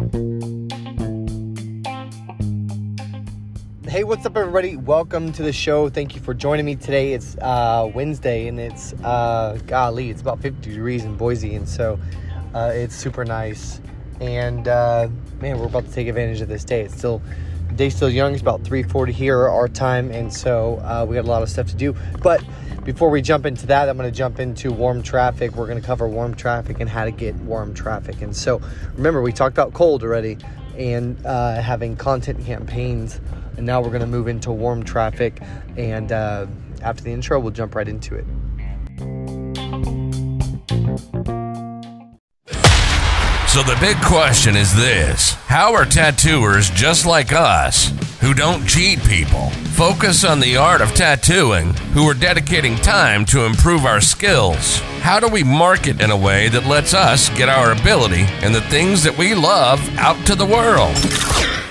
Hey, what's up, everybody? Welcome to the show. Thank you for joining me today. It's uh, Wednesday, and it's uh, golly, it's about 50 degrees in Boise, and so uh, it's super nice. And uh, man, we're about to take advantage of this day. It's still day's still young. It's about 3:40 here our time, and so uh, we got a lot of stuff to do. But before we jump into that, I'm going to jump into warm traffic. We're going to cover warm traffic and how to get warm traffic. And so, remember, we talked about cold already and uh, having content campaigns and now we're going to move into warm traffic. And uh, after the intro, we'll jump right into it. So the big question is this How are tattooers just like us, who don't cheat people, focus on the art of tattooing, who are dedicating time to improve our skills? How do we market in a way that lets us get our ability and the things that we love out to the world?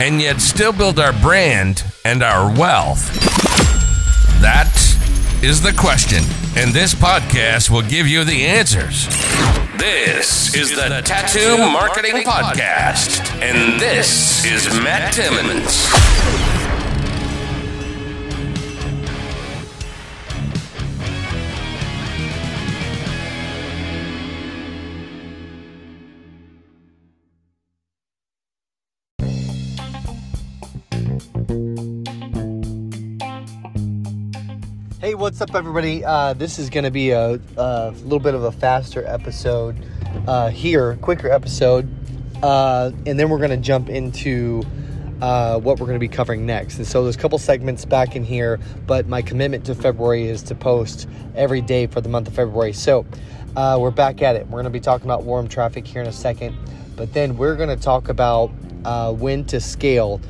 And yet still build our brand and our wealth? That is the question, and this podcast will give you the answers. This is the Tattoo Marketing Podcast, and this is Matt Timmons. Hey, what's up, everybody? Uh, this is going to be a, a, little bit of a faster episode uh, here, quicker episode, uh, and then we're going to jump into uh, what we're going to be covering next. And so there's a couple segments back in here, but my commitment to February is to post every day for the month of February. So uh, we're back at it. We're going to be talking about warm traffic here in a second, but then we're going to talk about uh, when to scale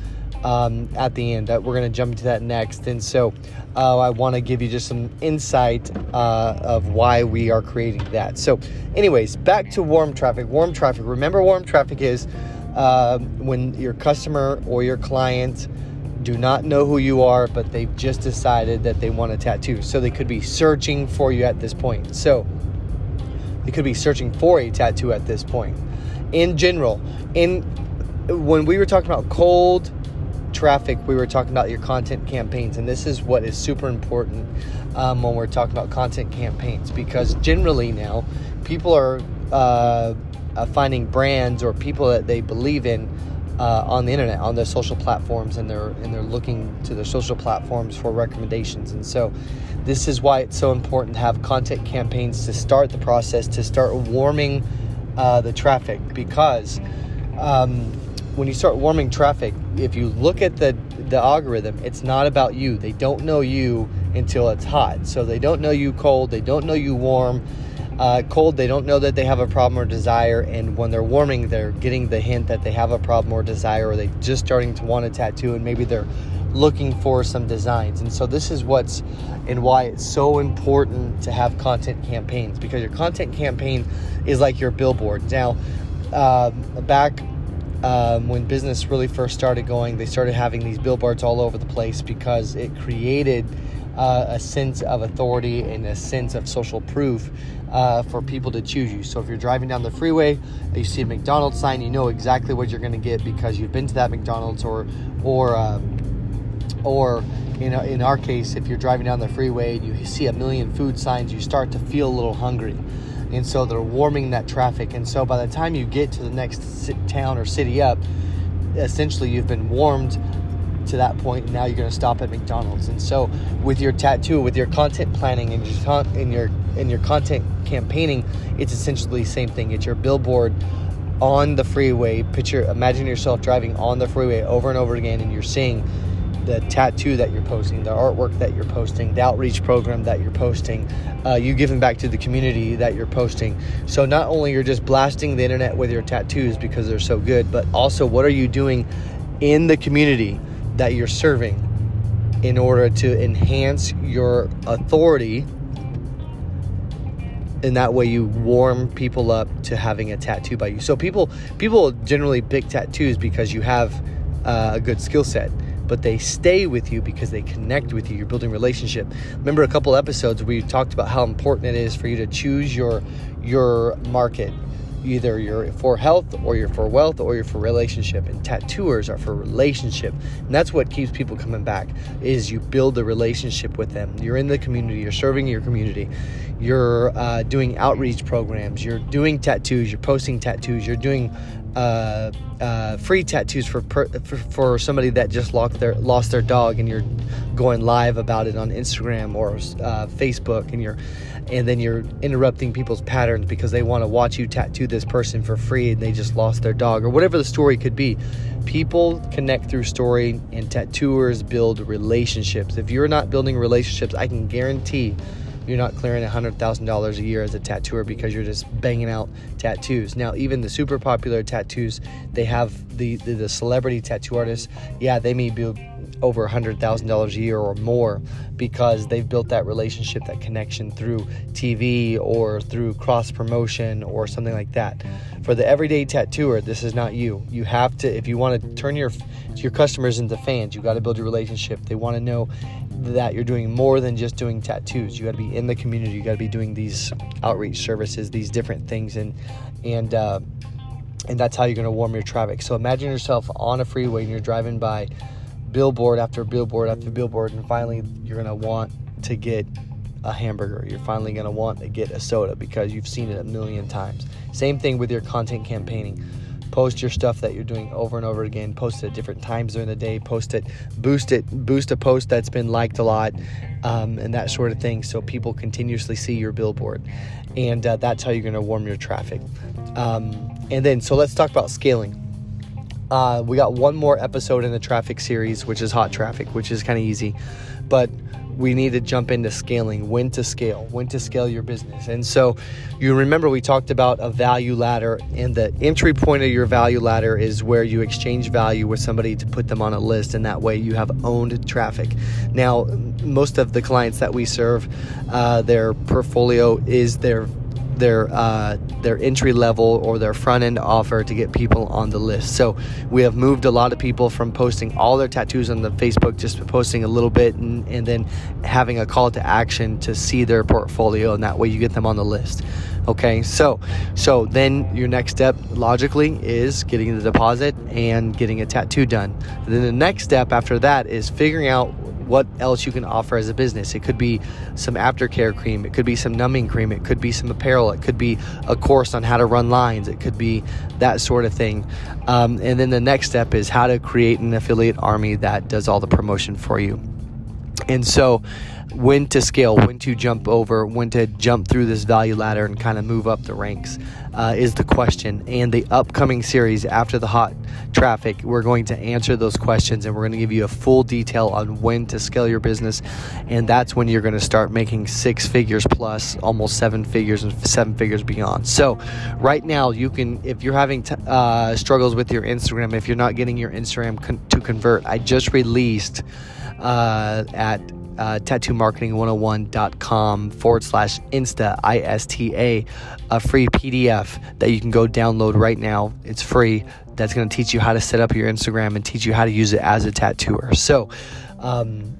um, at the end. Uh, we're going to jump into that next. And so uh, I want to give you just some insight uh, of why we are creating that. So, anyways, back to warm traffic. Warm traffic. Remember, warm traffic is um, when your customer or your client do not know who you are, but they've just decided that they want a tattoo. So they could be searching for you at this point. So they could be searching for a tattoo at this point. In general, in when we were talking about cold traffic, we were talking about your content campaigns, and this is what is super important um, when we're talking about content campaigns because generally now people are uh, uh, finding brands or people that they believe in uh, on the internet, on their social platforms, and they're and they're looking to their social platforms for recommendations. And so, this is why it's so important to have content campaigns to start the process, to start warming uh, the traffic because. Um, when you start warming traffic, if you look at the the algorithm, it's not about you. They don't know you until it's hot. So they don't know you cold. They don't know you warm. Uh, cold, they don't know that they have a problem or desire, and when they're warming, they're getting the hint that they have a problem or desire, or they're just starting to want a tattoo, and maybe they're looking for some designs. And so this is what's and why it's so important to have content campaigns because your content campaign is like your billboard. Now, uh, back um, when business really first started going, they started having these billboards all over the place because it created uh, a sense of authority and a sense of social proof uh, for people to choose you. So if you're driving down the freeway, you see a McDonald's sign, you know exactly what you're going to get because you've been to that McDonald's, or or um, or in in our case, if you're driving down the freeway and you see a million food signs, you start to feel a little hungry and so they're warming that traffic. And so by the time you get to the next town or city up essentially you've been warmed to that point and now you're going to stop at McDonald's. And so with your tattoo with your content planning and your in your in your content campaigning it's essentially the same thing. It's your billboard on the freeway picture imagine yourself driving on the freeway over and over again and you're seeing the tattoo that you're posting, the artwork that you're posting, the outreach program that you're posting, uh, you giving back to the community that you're posting. So not only you're just blasting the internet with your tattoos because they're so good, but also what are you doing in the community that you're serving in order to enhance your authority and that way you warm people up to having a tattoo by you. So people people generally pick tattoos because you have uh, a good skill set but they stay with you because they connect with you. You're building relationship. Remember a couple episodes we talked about how important it is for you to choose your your market Either you're for health, or you're for wealth, or you're for relationship. And tattooers are for relationship, and that's what keeps people coming back. Is you build a relationship with them. You're in the community. You're serving your community. You're uh, doing outreach programs. You're doing tattoos. You're posting tattoos. You're doing uh, uh, free tattoos for, per, for, for somebody that just lost their lost their dog, and you're going live about it on Instagram or uh, Facebook, and you're and then you're interrupting people's patterns because they want to watch you tattoo this person for free and they just lost their dog or whatever the story could be. People connect through story, and tattooers build relationships. If you're not building relationships, I can guarantee you're not clearing $100,000 a year as a tattooer because you're just banging out tattoos. Now, even the super popular tattoos, they have the, the, the celebrity tattoo artists, yeah, they may be over $100,000 a year or more because they've built that relationship, that connection through TV or through cross promotion or something like that. For the everyday tattooer, this is not you. You have to, if you want to turn your your customers into fans, you got to build your relationship. They want to know that you're doing more than just doing tattoos. You got to be in the community. You got to be doing these outreach services, these different things, and and uh, and that's how you're going to warm your traffic. So imagine yourself on a freeway and you're driving by billboard after billboard after billboard, and finally you're gonna want to get a hamburger. You're finally gonna want to get a soda because you've seen it a million times. Same thing with your content campaigning. Post your stuff that you're doing over and over again. Post it at different times during the day. Post it, boost it, boost a post that's been liked a lot, um, and that sort of thing. So people continuously see your billboard, and uh, that's how you're going to warm your traffic. Um, and then, so let's talk about scaling. Uh, we got one more episode in the traffic series, which is hot traffic, which is kind of easy. But we need to jump into scaling, when to scale, when to scale your business. And so you remember we talked about a value ladder, and the entry point of your value ladder is where you exchange value with somebody to put them on a list, and that way you have owned traffic. Now, most of the clients that we serve, uh, their portfolio is their their uh, their entry level or their front end offer to get people on the list. So we have moved a lot of people from posting all their tattoos on the Facebook, just posting a little bit, and, and then having a call to action to see their portfolio, and that way you get them on the list. Okay, so so then your next step logically is getting the deposit and getting a tattoo done. And then the next step after that is figuring out what else you can offer as a business. It could be some aftercare cream, it could be some numbing cream, it could be some apparel, it could be a course on how to run lines, it could be that sort of thing. Um, and then the next step is how to create an affiliate army that does all the promotion for you. And so, when to scale, when to jump over, when to jump through this value ladder and kind of move up the ranks uh, is the question. And the upcoming series after the hot traffic, we're going to answer those questions and we're going to give you a full detail on when to scale your business. And that's when you're going to start making six figures plus, almost seven figures and seven figures beyond. So, right now, you can, if you're having t- uh, struggles with your Instagram, if you're not getting your Instagram con- to convert, I just released uh, at uh, tattoomarketing101.com forward slash insta i-s-t-a a free pdf that you can go download right now. It's free. That's going to teach you how to set up your instagram and teach you how to use it as a tattooer. So um,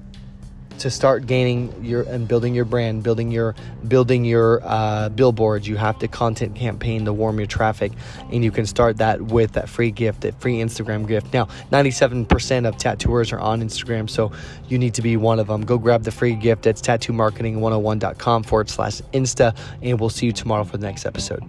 to start gaining your and building your brand, building your building your uh, billboards, you have to content campaign to warm your traffic, and you can start that with that free gift, that free Instagram gift. Now, 97% of tattooers are on Instagram, so you need to be one of them. Go grab the free gift. It's tattoomarketing101.com forward slash Insta, and we'll see you tomorrow for the next episode.